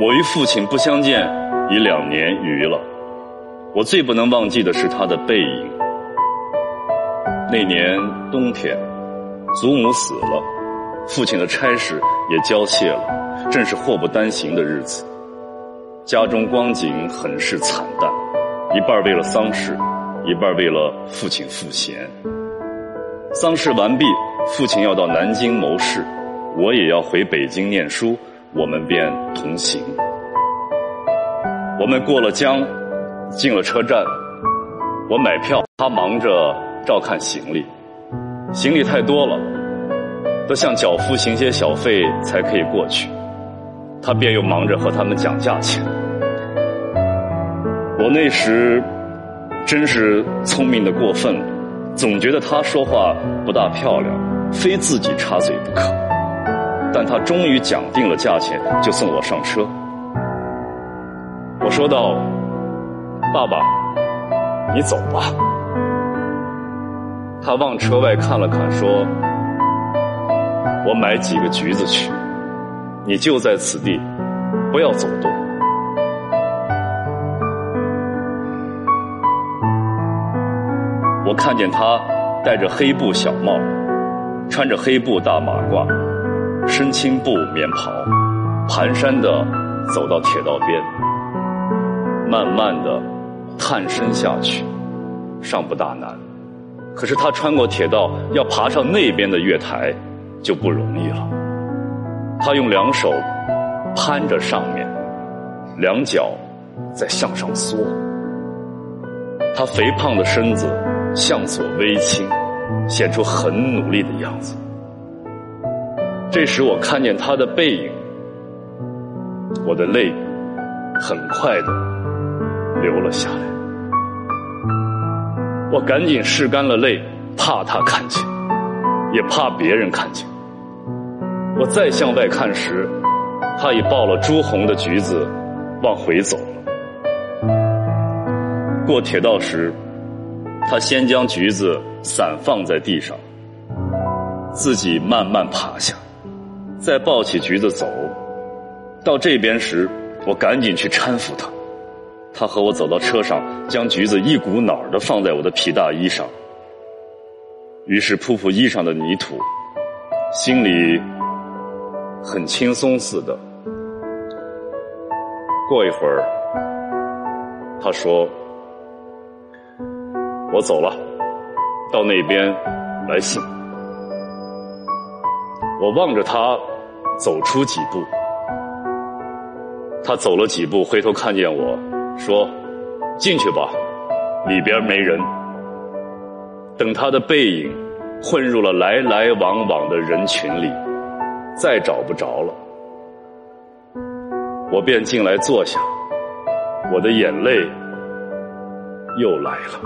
我与父亲不相见已两年余了，我最不能忘记的是他的背影。那年冬天，祖母死了，父亲的差事也交卸了，正是祸不单行的日子。家中光景很是惨淡，一半为了丧事，一半为了父亲赋闲。丧事完毕，父亲要到南京谋事，我也要回北京念书。我们便同行。我们过了江，进了车站。我买票，他忙着照看行李。行李太多了，得向脚夫行些小费才可以过去。他便又忙着和他们讲价钱。我那时真是聪明的过分了，总觉得他说话不大漂亮，非自己插嘴不可。但他终于讲定了价钱，就送我上车。我说道：“爸爸，你走吧。”他往车外看了看，说：“我买几个橘子去，你就在此地，不要走动。”我看见他戴着黑布小帽，穿着黑布大马褂。身青布棉袍，蹒跚的走到铁道边，慢慢的探身下去，尚不大难。可是他穿过铁道，要爬上那边的月台，就不容易了。他用两手攀着上面，两脚在向上缩。他肥胖的身子向左微倾，显出很努力的样子。这时我看见他的背影，我的泪很快的流了下来。我赶紧拭干了泪，怕他看见，也怕别人看见。我再向外看时，他已抱了朱红的橘子往回走了。过铁道时，他先将橘子散放在地上，自己慢慢爬下。再抱起橘子走，到这边时，我赶紧去搀扶他。他和我走到车上，将橘子一股脑的放在我的皮大衣上。于是扑扑衣上的泥土，心里很轻松似的。过一会儿，他说：“我走了，到那边来信。”我望着他走出几步，他走了几步，回头看见我说：“进去吧，里边没人。”等他的背影混入了来来往往的人群里，再找不着了，我便进来坐下，我的眼泪又来了。